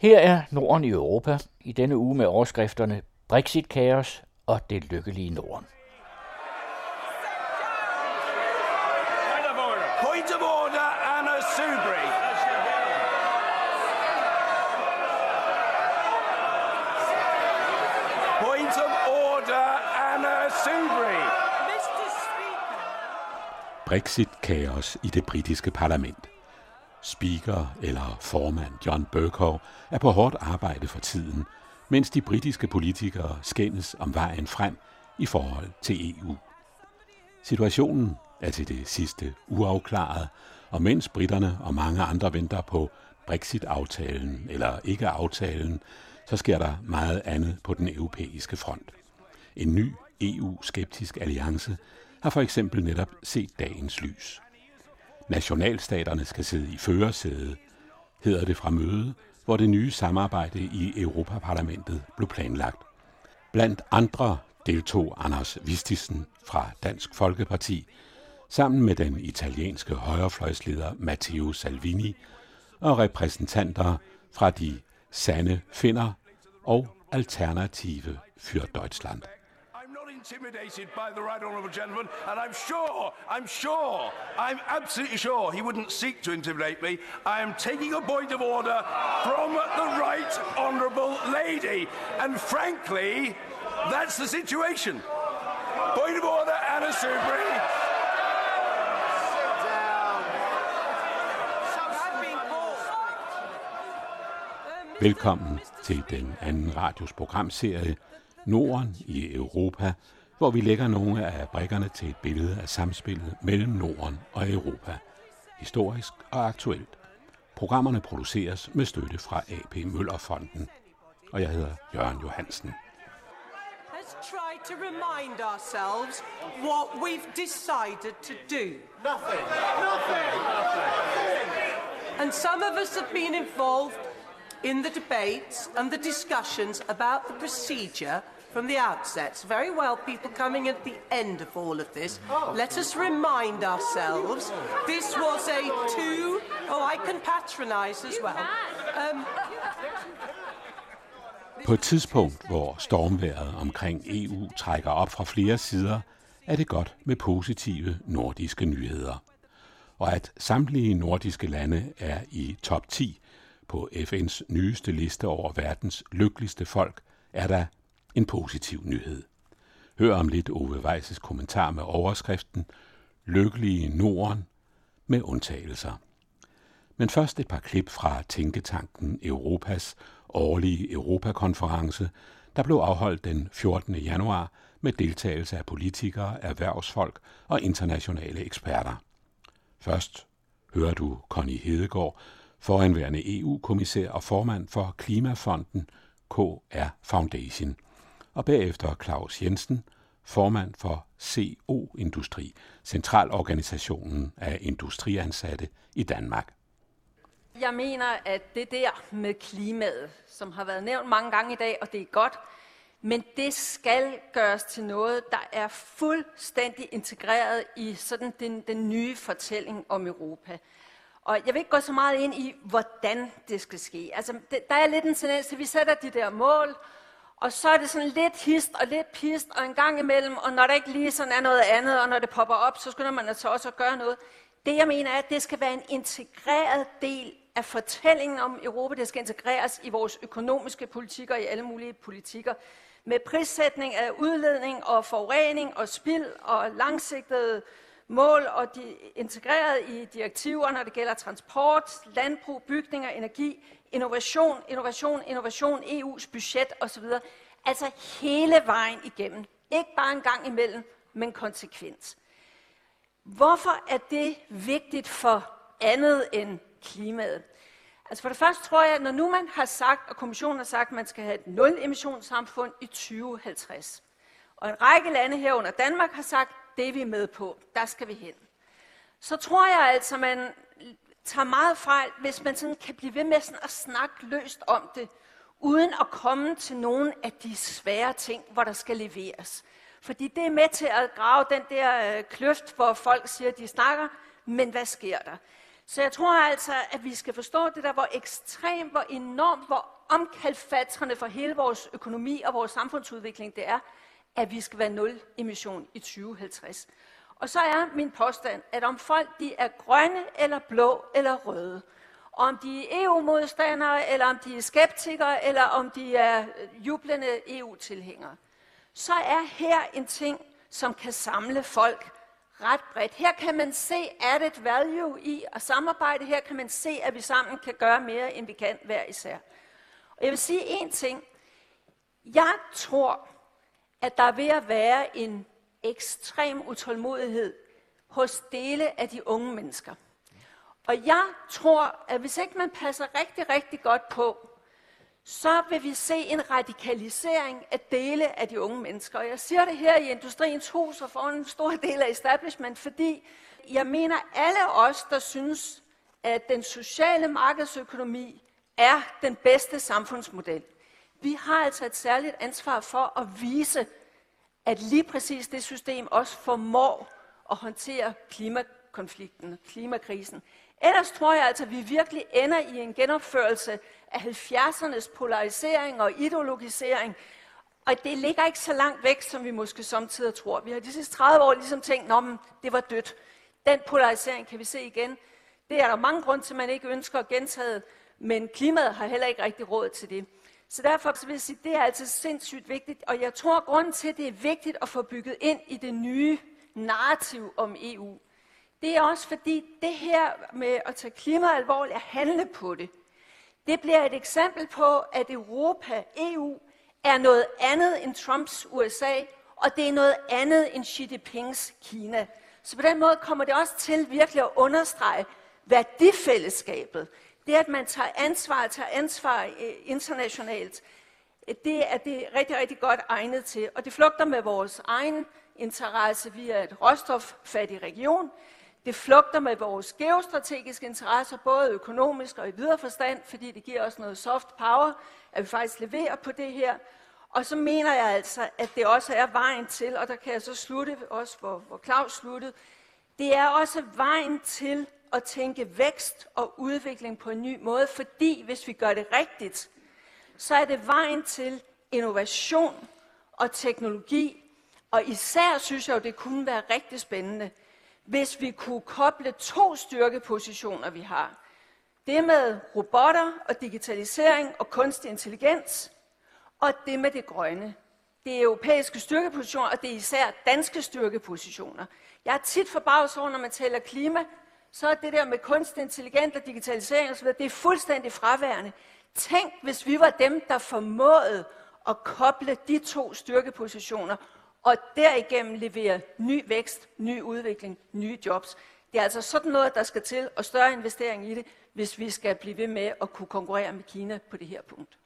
Her er Norden i Europa i denne uge med overskrifterne Brexit-kaos og det lykkelige Norden. Point of order, Anna Subri. Point of order, Anna Subri. Brexit-kaos i det britiske parlament. Speaker eller formand John Burkow er på hårdt arbejde for tiden, mens de britiske politikere skændes om vejen frem i forhold til EU. Situationen er til det sidste uafklaret, og mens britterne og mange andre venter på Brexit-aftalen eller ikke aftalen, så sker der meget andet på den europæiske front. En ny EU-skeptisk alliance har for eksempel netop set dagens lys. Nationalstaterne skal sidde i førersædet, hedder det fra mødet, hvor det nye samarbejde i Europaparlamentet blev planlagt. Blandt andre deltog Anders Vistisen fra Dansk Folkeparti, sammen med den italienske højrefløjsleder Matteo Salvini og repræsentanter fra de sande finder og alternative für Deutschland. Intimidated by the right honourable gentleman, and I'm sure, I'm sure, I'm absolutely sure he wouldn't seek to intimidate me. I am taking a point of order from the right honourable lady, and frankly, that's the situation. Point of order, Anna Subri. Velkommen til den anden radios programserie Norden i Europa, hvor vi lægger nogle af brikkerne til et billede af samspillet mellem Norden og Europa, historisk og aktuelt. Programmerne produceres med støtte fra AP Møllerfonden, og jeg hedder Jørgen Johansen. Let's try to remind ourselves what we've decided to do. Nothing. Nothing. And some of us have been involved in the debates and the discussions about the procedure from the outset. Very well, people coming at the end of all of this. Let us remind ourselves this was a two. Oh, I can patronize as well. Um, På et tidspunkt, hvor stormværet omkring EU trækker op fra flere sider, er det godt med positive nordiske nyheder. Og at samtlige nordiske lande er i top 10 på FN's nyeste liste over verdens lykkeligste folk, er der en positiv nyhed. Hør om lidt Ove Weisses kommentar med overskriften Lykkelige Norden med undtagelser. Men først et par klip fra Tænketanken Europas årlige Europakonference, der blev afholdt den 14. januar med deltagelse af politikere, erhvervsfolk og internationale eksperter. Først hører du Connie Hedegaard, foranværende EU-kommissær og formand for Klimafonden KR Foundation, og bagefter Claus Jensen, formand for CO Industri, centralorganisationen af industriansatte i Danmark. Jeg mener, at det der med klimaet, som har været nævnt mange gange i dag, og det er godt, men det skal gøres til noget, der er fuldstændig integreret i sådan den, den nye fortælling om Europa. Og jeg vil ikke gå så meget ind i, hvordan det skal ske. Altså, det, der er lidt en tendens til, at vi sætter de der mål, og så er det sådan lidt hist og lidt pist, og en gang imellem, og når der ikke lige sådan er noget andet, og når det popper op, så skynder man altså også at gøre noget. Det jeg mener er, at det skal være en integreret del af fortællingen om Europa. Det skal integreres i vores økonomiske politikker, i alle mulige politikker. Med prissætning af udledning og forurening og spild og langsigtede mål og de integreret i direktiver, når det gælder transport, landbrug, bygninger, energi, innovation, innovation, innovation, EU's budget osv. Altså hele vejen igennem. Ikke bare en gang imellem, men konsekvent. Hvorfor er det vigtigt for andet end klimaet? Altså for det første tror jeg, at når nu man har sagt, og kommissionen har sagt, at man skal have et nul-emissionssamfund i 2050, og en række lande herunder Danmark har sagt, det er vi med på, der skal vi hen. Så tror jeg altså, man tager meget fejl, hvis man sådan kan blive ved med sådan at snakke løst om det, uden at komme til nogle af de svære ting, hvor der skal leveres. Fordi det er med til at grave den der øh, kløft, hvor folk siger, at de snakker, men hvad sker der? Så jeg tror altså, at vi skal forstå det der, hvor ekstremt, hvor enormt, hvor omkalfatrende for hele vores økonomi og vores samfundsudvikling det er, at vi skal være nul emission i 2050. Og så er min påstand, at om folk de er grønne eller blå eller røde, om de er EU-modstandere, eller om de er skeptikere, eller om de er jublende EU-tilhængere, så er her en ting, som kan samle folk ret bredt. Her kan man se added value i at samarbejde. Her kan man se, at vi sammen kan gøre mere, end vi kan hver især. Og jeg vil sige en ting. Jeg tror, at der er ved at være en ekstrem utålmodighed hos dele af de unge mennesker. Og jeg tror, at hvis ikke man passer rigtig, rigtig godt på, så vil vi se en radikalisering af dele af de unge mennesker. Og jeg siger det her i Industriens Hus og for en stor del af establishment, fordi jeg mener alle os, der synes, at den sociale markedsøkonomi er den bedste samfundsmodel. Vi har altså et særligt ansvar for at vise, at lige præcis det system også formår at håndtere klimakonflikten, klimakrisen. Ellers tror jeg altså, at vi virkelig ender i en genopførelse af 70'ernes polarisering og ideologisering. Og det ligger ikke så langt væk, som vi måske samtidig tror. Vi har de sidste 30 år ligesom tænkt, at det var dødt. Den polarisering kan vi se igen. Det er der mange grunde til, at man ikke ønsker at gentage, men klimaet har heller ikke rigtig råd til det. Så derfor så vil jeg sige, at det er altså sindssygt vigtigt, og jeg tror, at grunden til, at det er vigtigt at få bygget ind i det nye narrativ om EU, det er også fordi det her med at tage klima alvorligt og handle på det, det bliver et eksempel på, at Europa, EU, er noget andet end Trumps USA, og det er noget andet end Xi Jinpings Kina. Så på den måde kommer det også til virkelig at understrege værdifællesskabet. Det, at man tager ansvar, tager ansvar øh, internationalt, øh, det er det rigtig, rigtig godt egnet til. Og det flugter med vores egen interesse. Vi er et råstoffattig region. Det flugter med vores geostrategiske interesser, både økonomisk og i videre forstand, fordi det giver os noget soft power, at vi faktisk leverer på det her. Og så mener jeg altså, at det også er vejen til, og der kan jeg så slutte, også hvor, hvor Claus sluttede, det er også vejen til at tænke vækst og udvikling på en ny måde, fordi hvis vi gør det rigtigt, så er det vejen til innovation og teknologi, og især synes jeg jo, det kunne være rigtig spændende, hvis vi kunne koble to styrkepositioner, vi har. Det med robotter og digitalisering og kunstig intelligens, og det med det grønne. Det er europæiske styrkepositioner, og det er især danske styrkepositioner. Jeg er tit forbavset over, når man taler klima, så er det der med kunstig intelligens og digitalisering osv., det er fuldstændig fraværende. Tænk, hvis vi var dem, der formåede at koble de to styrkepositioner og derigennem levere ny vækst, ny udvikling, nye jobs. Det er altså sådan noget, der skal til, og større investering i det, hvis vi skal blive ved med at kunne konkurrere med Kina på det her punkt.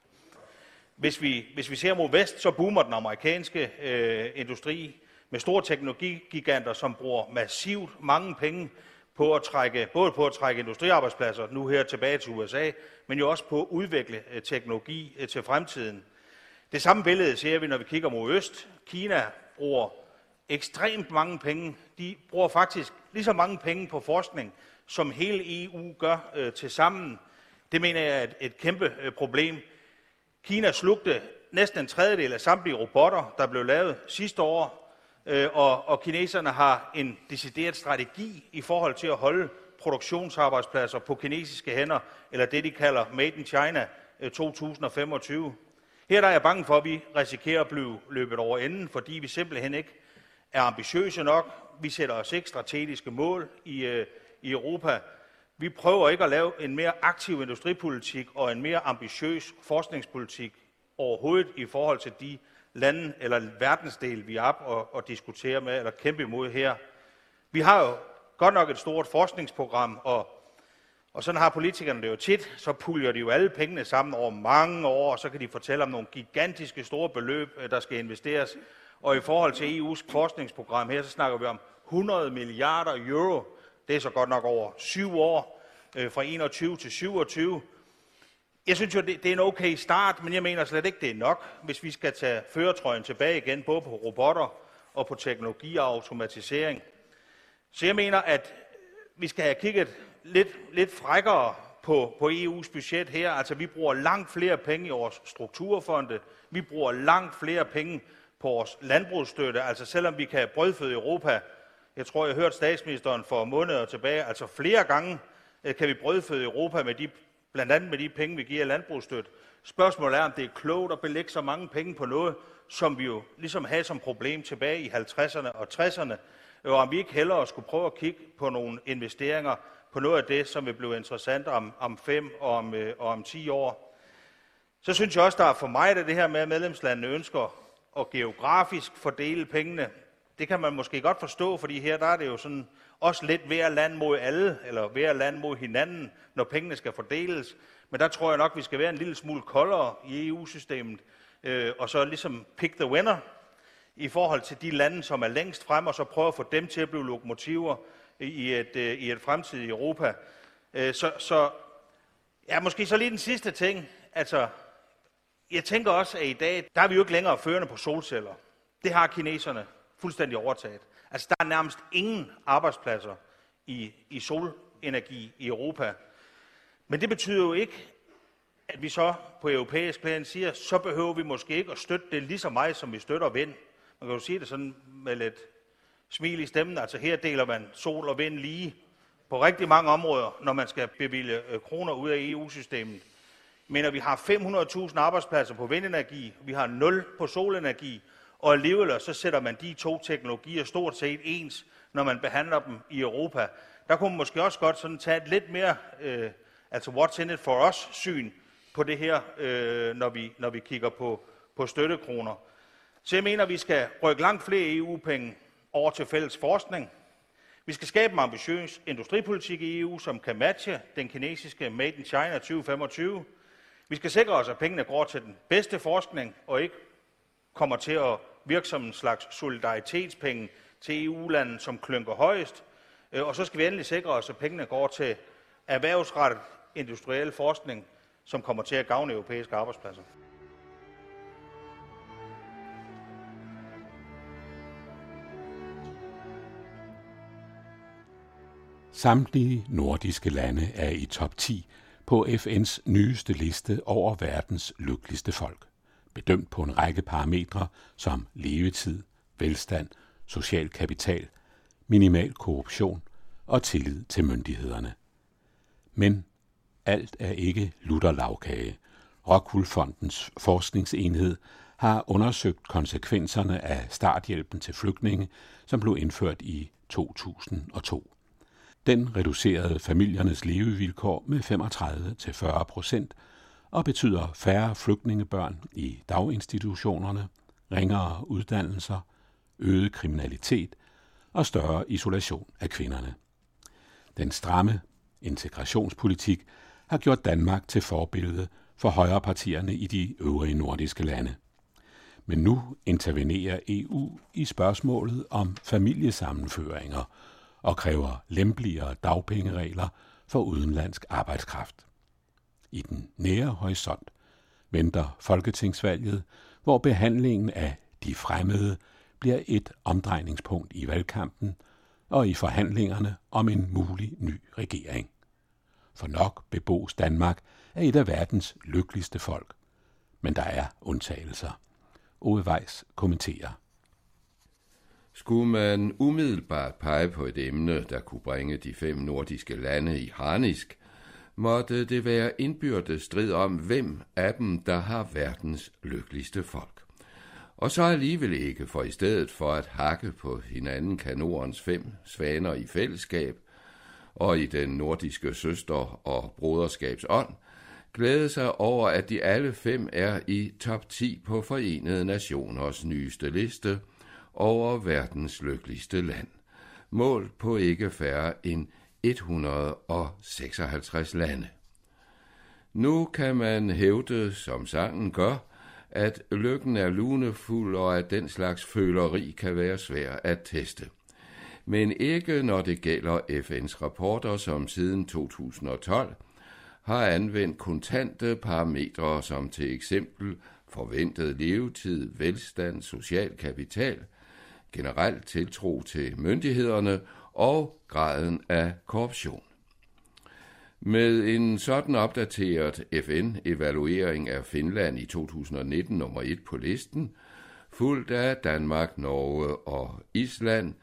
Hvis vi, hvis vi ser mod vest, så boomer den amerikanske øh, industri med store teknologigiganter, som bruger massivt mange penge på at trække, både på at trække industriarbejdspladser nu her tilbage til USA, men jo også på at udvikle øh, teknologi øh, til fremtiden. Det samme billede ser vi, når vi kigger mod øst. Kina bruger ekstremt mange penge. De bruger faktisk lige så mange penge på forskning, som hele EU gør øh, til sammen. Det mener jeg er et, et kæmpe øh, problem. Kina slugte næsten en tredjedel af samtlige robotter, der blev lavet sidste år, øh, og, og kineserne har en decideret strategi i forhold til at holde produktionsarbejdspladser på kinesiske hænder, eller det de kalder Made in China øh, 2025. Her der er jeg bange for, at vi risikerer at blive løbet over enden, fordi vi simpelthen ikke er ambitiøse nok. Vi sætter os ikke strategiske mål i, øh, i Europa. Vi prøver ikke at lave en mere aktiv industripolitik og en mere ambitiøs forskningspolitik overhovedet i forhold til de lande eller verdensdel, vi er op og, og diskuterer med eller kæmper imod her. Vi har jo godt nok et stort forskningsprogram, og og sådan har politikerne det jo tit, så puljer de jo alle pengene sammen over mange år, og så kan de fortælle om nogle gigantiske store beløb, øh, der skal investeres. Og i forhold til EU's forskningsprogram her, så snakker vi om 100 milliarder euro. Det er så godt nok over syv år, øh, fra 21 til 27. Jeg synes jo, det, det er en okay start, men jeg mener slet ikke, det er nok, hvis vi skal tage føretrøjen tilbage igen, både på robotter og på teknologi og automatisering. Så jeg mener, at vi skal have kigget lidt, lidt frækkere på, på EU's budget her. Altså, vi bruger langt flere penge i vores strukturfonde. Vi bruger langt flere penge på vores landbrugsstøtte. Altså, selvom vi kan brødføde Europa, jeg tror, jeg hørte statsministeren for måneder tilbage, altså flere gange øh, kan vi brødføde Europa med de, blandt andet med de penge, vi giver landbrugsstøtte. Spørgsmålet er, om det er klogt at belægge så mange penge på noget, som vi jo ligesom havde som problem tilbage i 50'erne og 60'erne, og om vi ikke hellere skulle prøve at kigge på nogle investeringer på noget af det, som vil blive interessant om, om fem og om, øh, og om 10 år. Så synes jeg også, der er for mig det her med, at medlemslandene ønsker at geografisk fordele pengene. Det kan man måske godt forstå, fordi her der er det jo sådan også lidt hver land mod alle, eller hver land mod hinanden, når pengene skal fordeles. Men der tror jeg nok, vi skal være en lille smule koldere i EU-systemet, øh, og så ligesom pick the winner i forhold til de lande, som er længst frem, og så prøve at få dem til at blive lokomotiver i et, øh, i et fremtidigt Europa. Øh, så, så ja, måske så lige den sidste ting. Altså, jeg tænker også, at i dag, der er vi jo ikke længere førende på solceller. Det har kineserne fuldstændig overtaget. Altså, der er nærmest ingen arbejdspladser i, i solenergi i Europa. Men det betyder jo ikke, at vi så på europæisk plan siger, så behøver vi måske ikke at støtte det lige så meget, som vi støtter vind. Man kan jo sige det sådan med lidt smil i stemmen. Altså her deler man sol og vind lige på rigtig mange områder, når man skal bevilge øh, kroner ud af EU-systemet. Men når vi har 500.000 arbejdspladser på vindenergi, vi har 0 på solenergi, og alligevel så sætter man de to teknologier stort set ens, når man behandler dem i Europa. Der kunne man måske også godt sådan tage et lidt mere, øh, altså what's in it for us syn på det her, øh, når, vi, når vi kigger på, på støttekroner. Så jeg mener, at vi skal rykke langt flere EU-penge over til fælles forskning. Vi skal skabe en ambitiøs industripolitik i EU, som kan matche den kinesiske Made in China 2025. Vi skal sikre os, at pengene går til den bedste forskning, og ikke kommer til at virke som en slags solidaritetspenge til EU-landet, som klynker højst. Øh, og så skal vi endelig sikre os, at pengene går til erhvervsrettet industriel forskning, som kommer til at gavne europæiske arbejdspladser. Samtlige nordiske lande er i top 10 på FN's nyeste liste over verdens lykkeligste folk, bedømt på en række parametre som levetid, velstand, social kapital, minimal korruption og tillid til myndighederne. Men alt er ikke lutter lavkage. Rockwoolfondens forskningsenhed har undersøgt konsekvenserne af starthjælpen til flygtninge, som blev indført i 2002. Den reducerede familiernes levevilkår med 35-40 procent og betyder færre flygtningebørn i daginstitutionerne, ringere uddannelser, øget kriminalitet og større isolation af kvinderne. Den stramme integrationspolitik har gjort Danmark til forbillede for højrepartierne i de øvrige nordiske lande. Men nu intervenerer EU i spørgsmålet om familiesammenføringer og kræver lempeligere dagpengeregler for udenlandsk arbejdskraft. I den nære horisont venter folketingsvalget, hvor behandlingen af de fremmede bliver et omdrejningspunkt i valgkampen og i forhandlingerne om en mulig ny regering. For nok bebos Danmark af et af verdens lykkeligste folk. Men der er undtagelser. Ove Weiss kommenterer. Skulle man umiddelbart pege på et emne, der kunne bringe de fem nordiske lande i harnisk, måtte det være indbyrdes strid om, hvem af dem, der har verdens lykkeligste folk. Og så alligevel ikke, for i stedet for at hakke på hinanden kanorens fem svaner i fællesskab, og i den nordiske søster- og broderskabsånd, glæde sig over, at de alle fem er i top 10 på Forenede Nationers nyeste liste – over verdens lykkeligste land, målt på ikke færre end 156 lande. Nu kan man hævde, som sangen gør, at lykken er lunefuld og at den slags føleri kan være svær at teste. Men ikke når det gælder FN's rapporter, som siden 2012 har anvendt kontante parametre som til eksempel forventet levetid, velstand, social kapital – generelt tiltro til myndighederne og graden af korruption. Med en sådan opdateret FN-evaluering af Finland i 2019 nummer 1 på listen, fulgt af Danmark, Norge og Island,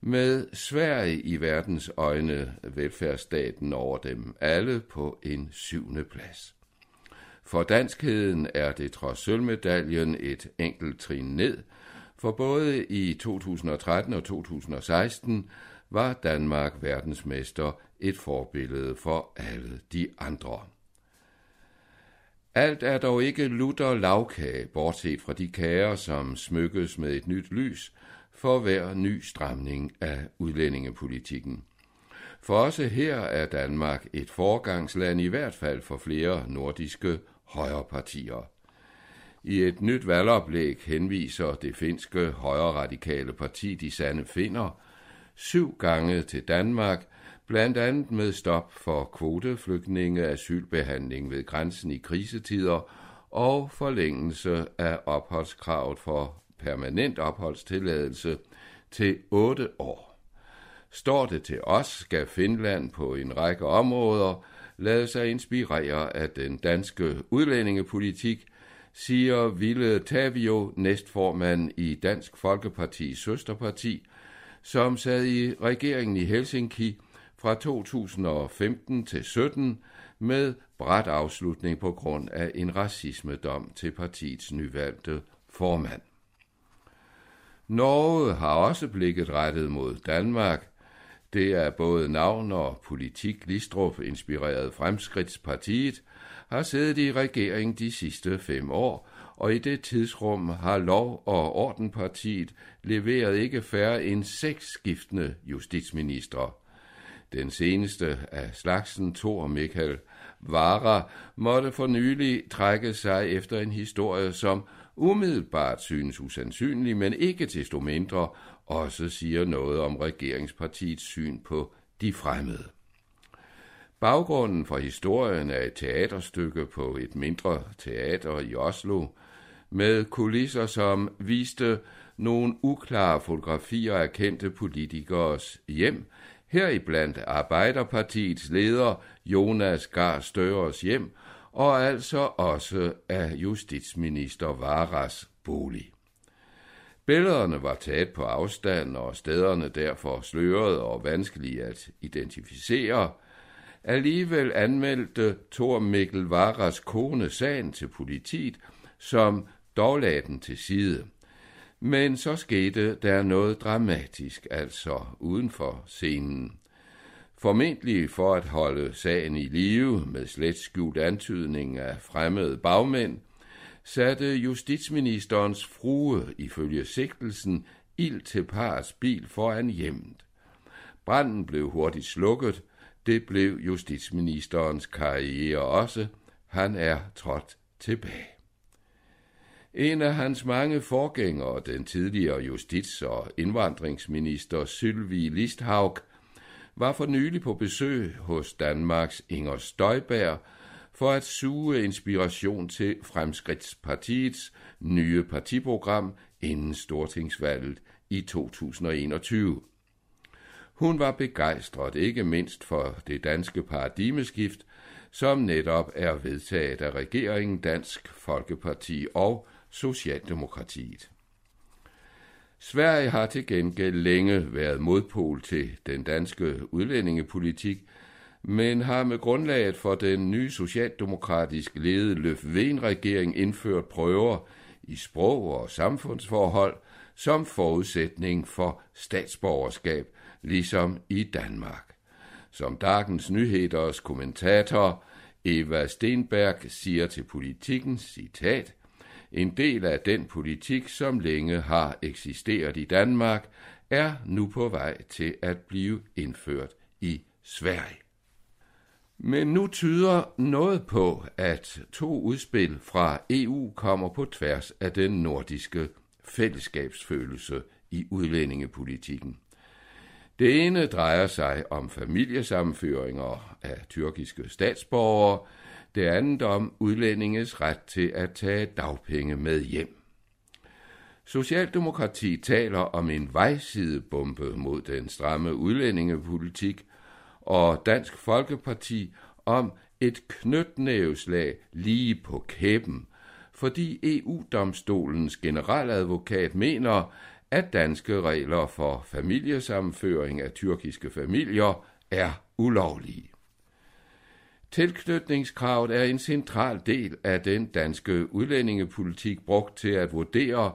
med Sverige i verdens øjne velfærdsstaten over dem alle på en syvende plads. For danskheden er det trods sølvmedaljen et enkelt trin ned, for både i 2013 og 2016 var Danmark verdensmester et forbillede for alle de andre. Alt er dog ikke lutter lavkage, bortset fra de kager, som smykkes med et nyt lys for hver ny stramning af udlændingepolitikken. For også her er Danmark et forgangsland i hvert fald for flere nordiske højrepartier. I et nyt valgoplæg henviser det finske højre radikale parti De Sande Finder syv gange til Danmark, blandt andet med stop for kvoteflygtninge, asylbehandling ved grænsen i krisetider og forlængelse af opholdskravet for permanent opholdstilladelse til otte år. Står det til os, skal Finland på en række områder lade sig inspirere af den danske udlændingepolitik, siger Ville Tavio, næstformand i Dansk Folkeparti søsterparti, som sad i regeringen i Helsinki fra 2015 til 17 med bræt afslutning på grund af en racismedom til partiets nyvalgte formand. Norge har også blikket rettet mod Danmark. Det er både navn og politik Listrup inspireret Fremskridtspartiet, har siddet i regering de sidste fem år, og i det tidsrum har Lov- og Ordenpartiet leveret ikke færre end seks skiftende justitsministre. Den seneste af slagsen, Thor Michael Vara, måtte for nylig trække sig efter en historie, som umiddelbart synes usandsynlig, men ikke desto mindre også siger noget om regeringspartiets syn på de fremmede. Baggrunden for historien er et teaterstykke på et mindre teater i Oslo, med kulisser, som viste nogle uklare fotografier af kendte politikers hjem, heriblandt Arbejderpartiets leder Jonas Gar Støres hjem, og altså også af justitsminister Varas bolig. Billederne var taget på afstand, og stederne derfor slørede og vanskelige at identificere. Alligevel anmeldte Thor Mikkel Varas kone sagen til politiet, som dog lagde den til side. Men så skete der noget dramatisk, altså uden for scenen. Formentlig for at holde sagen i live med slet skjult antydning af fremmede bagmænd, satte justitsministerens frue ifølge sigtelsen ild til pars bil foran hjemmet. Branden blev hurtigt slukket, det blev justitsministerens karriere også. Han er trådt tilbage. En af hans mange forgængere, den tidligere justits- og indvandringsminister Sylvie Listhaug, var for nylig på besøg hos Danmarks Inger Støjberg for at suge inspiration til Fremskridtspartiets nye partiprogram inden stortingsvalget i 2021. Hun var begejstret ikke mindst for det danske paradigmeskift, som netop er vedtaget af regeringen Dansk Folkeparti og Socialdemokratiet. Sverige har til gengæld længe været modpol til den danske udlændingepolitik, men har med grundlaget for den nye socialdemokratisk ledede Løfven-regering indført prøver i sprog og samfundsforhold som forudsætning for statsborgerskab, ligesom i Danmark. Som Dagens Nyheders kommentator Eva Stenberg siger til politikken, citat, en del af den politik, som længe har eksisteret i Danmark, er nu på vej til at blive indført i Sverige. Men nu tyder noget på, at to udspil fra EU kommer på tværs af den nordiske fællesskabsfølelse i udlændingepolitikken. Det ene drejer sig om familiesammenføringer af tyrkiske statsborgere, det andet om udlændinges ret til at tage dagpenge med hjem. Socialdemokrati taler om en vejsidebombe mod den stramme udlændingepolitik, og Dansk Folkeparti om et knytnæveslag lige på kæben, fordi EU-domstolens generaladvokat mener, at danske regler for familiesammenføring af tyrkiske familier er ulovlige. Tilknytningskravet er en central del af den danske udlændingepolitik brugt til at vurdere,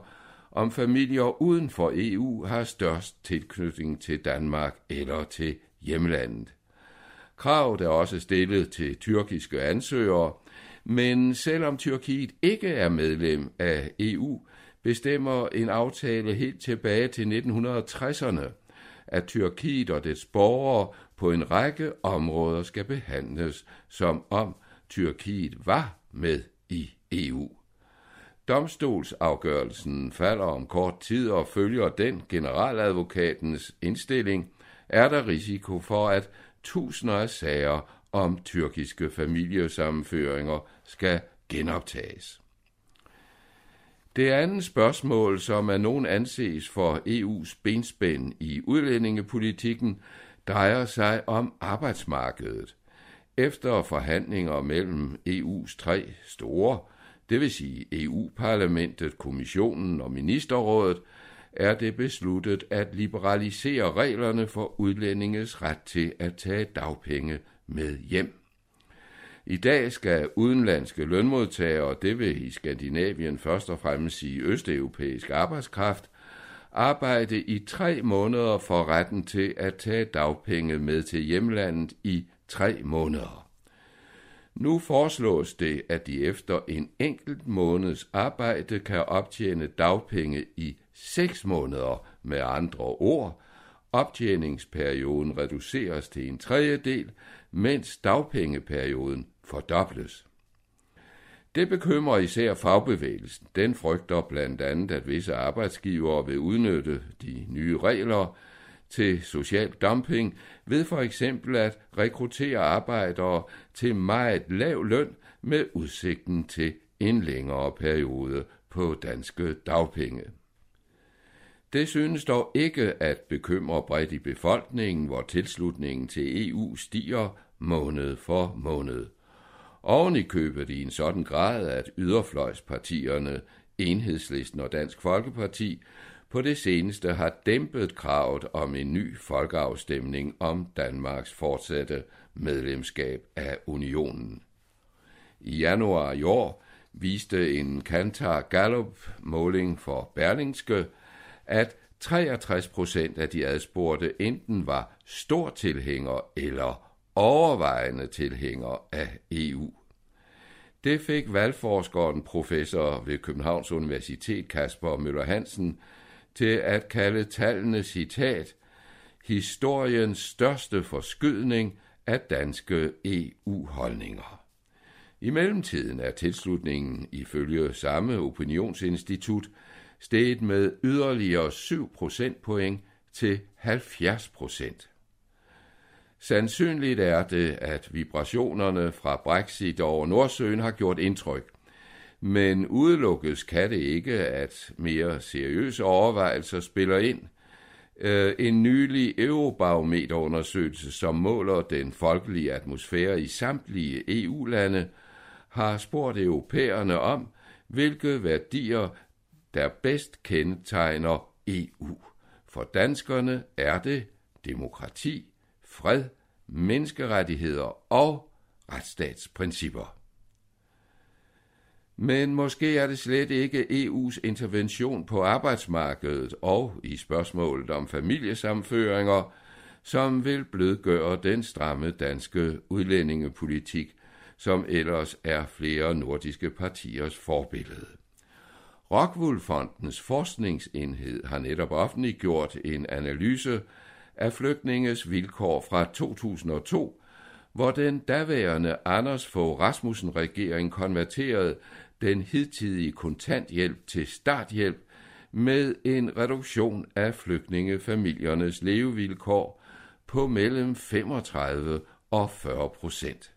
om familier uden for EU har størst tilknytning til Danmark eller til hjemlandet. Kravet er også stillet til tyrkiske ansøgere, men selvom Tyrkiet ikke er medlem af EU, bestemmer en aftale helt tilbage til 1960'erne, at Tyrkiet og dets borgere på en række områder skal behandles, som om Tyrkiet var med i EU. Domstolsafgørelsen falder om kort tid og følger den generaladvokatens indstilling, er der risiko for, at tusinder af sager om tyrkiske familiesammenføringer skal genoptages. Det andet spørgsmål, som af nogen anses for EU's benspænd i udlændingepolitikken, drejer sig om arbejdsmarkedet. Efter forhandlinger mellem EU's tre store, det vil sige EU-parlamentet, kommissionen og ministerrådet, er det besluttet at liberalisere reglerne for udlændinges ret til at tage dagpenge med hjem. I dag skal udenlandske lønmodtagere, det vil i Skandinavien først og fremmest sige østeuropæisk arbejdskraft, arbejde i tre måneder for retten til at tage dagpenge med til hjemlandet i tre måneder. Nu foreslås det, at de efter en enkelt måneds arbejde kan optjene dagpenge i seks måneder med andre ord. Optjeningsperioden reduceres til en tredjedel, mens dagpengeperioden fordobles. Det bekymrer især fagbevægelsen. Den frygter blandt andet, at visse arbejdsgivere vil udnytte de nye regler til social dumping ved for eksempel at rekruttere arbejdere til meget lav løn med udsigten til en længere periode på danske dagpenge. Det synes dog ikke at bekymre bredt i befolkningen, hvor tilslutningen til EU stiger måned for måned. Oven i købet i en sådan grad, at yderfløjspartierne, Enhedslisten og Dansk Folkeparti, på det seneste har dæmpet kravet om en ny folkeafstemning om Danmarks fortsatte medlemskab af unionen. I januar i år viste en Kantar Gallup-måling for Berlingske, at 63 procent af de adspurgte enten var stor tilhænger eller overvejende tilhænger af EU. Det fik valgforskeren professor ved Københavns Universitet Kasper Møller Hansen til at kalde tallene citat historiens største forskydning af danske EU-holdninger. I mellemtiden er tilslutningen ifølge samme opinionsinstitut steget med yderligere 7 procentpoint til 70 procent. Sandsynligt er det, at vibrationerne fra Brexit over Nordsøen har gjort indtryk. Men udelukkes kan det ikke, at mere seriøse overvejelser spiller ind. Øh, en nylig Eurobarometerundersøgelse, som måler den folkelige atmosfære i samtlige EU-lande, har spurgt europæerne om, hvilke værdier, der bedst kendetegner EU. For danskerne er det demokrati, fred, menneskerettigheder og retsstatsprincipper. Men måske er det slet ikke EU's intervention på arbejdsmarkedet og i spørgsmålet om familiesamføringer, som vil blødgøre den stramme danske udlændingepolitik, som ellers er flere nordiske partiers forbillede. Rockwool Fondens forskningsenhed har netop offentliggjort en analyse af flygtninges vilkår fra 2002, hvor den daværende Anders Fogh Rasmussen regering konverterede den hidtidige kontanthjælp til starthjælp med en reduktion af flygtningefamiliernes levevilkår på mellem 35 og 40 procent.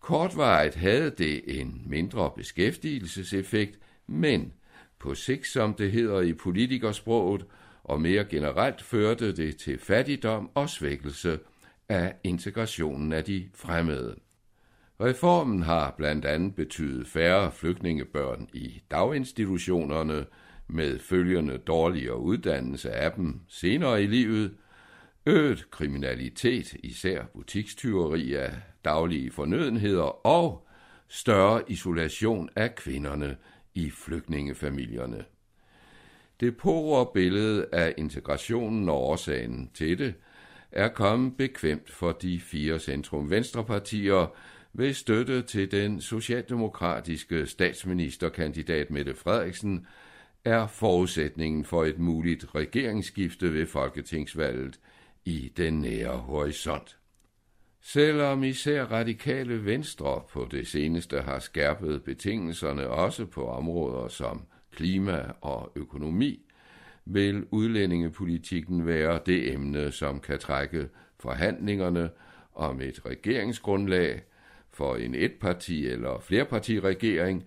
Kortvarigt havde det en mindre beskæftigelseseffekt, men på sigt, som det hedder i politikersproget, og mere generelt førte det til fattigdom og svækkelse af integrationen af de fremmede. Reformen har blandt andet betydet færre flygtningebørn i daginstitutionerne, med følgende dårligere uddannelse af dem senere i livet, øget kriminalitet, især butikstyveri af daglige fornødenheder og større isolation af kvinderne i flygtningefamilierne. Det påre billede af integrationen og årsagen til det er kommet bekvemt for de fire centrum-venstrepartier ved støtte til den socialdemokratiske statsministerkandidat Mette Frederiksen er forudsætningen for et muligt regeringsskifte ved folketingsvalget i den nære horisont. Selvom især radikale venstre på det seneste har skærpet betingelserne også på områder som klima og økonomi, vil udlændingepolitikken være det emne, som kan trække forhandlingerne om et regeringsgrundlag for en etparti- eller flerpartiregering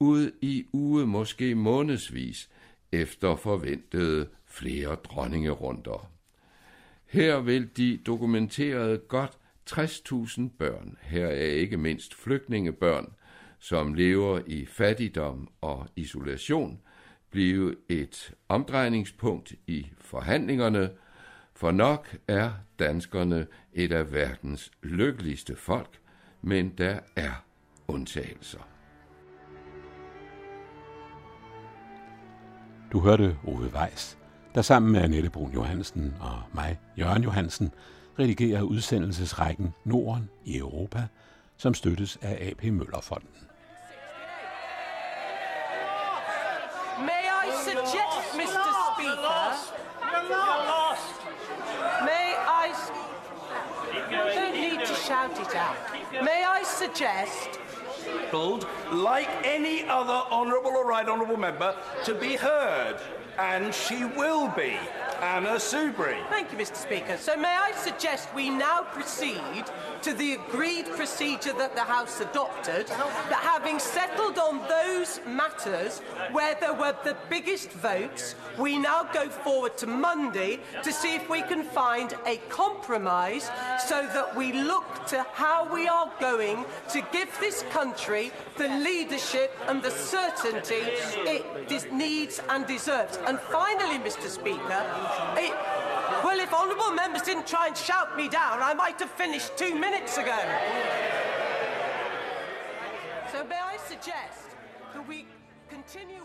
ud i uge måske månedsvis efter forventede flere dronningerunder. Her vil de dokumenterede godt 60.000 børn, her er ikke mindst flygtningebørn, som lever i fattigdom og isolation, blive et omdrejningspunkt i forhandlingerne, for nok er danskerne et af verdens lykkeligste folk, men der er undtagelser. Du hørte Ove Weiss, der sammen med Annette Brun Johansen og mig, Jørgen Johansen, redigerer udsendelsesrækken Norden i Europa, som støttes af AP Møllerfonden. Suggest, Mr. Speaker? You're lost. May I? s- You don't need to shout it out. May I suggest? like any other honourable or right honourable member, to be heard. And she will be. Anna Subri. Thank you, Mr. Speaker. So may I suggest we now proceed to the agreed procedure that the House adopted, that having settled on those matters where there were the biggest votes, we now go forward to Monday to see if we can find a compromise so that we look to how we are going to give this country the leadership and the certainty it needs and deserves. And finally, Mr. Speaker, it, well, if honourable members didn't try and shout me down, I might have finished two minutes ago. So may I suggest that we continue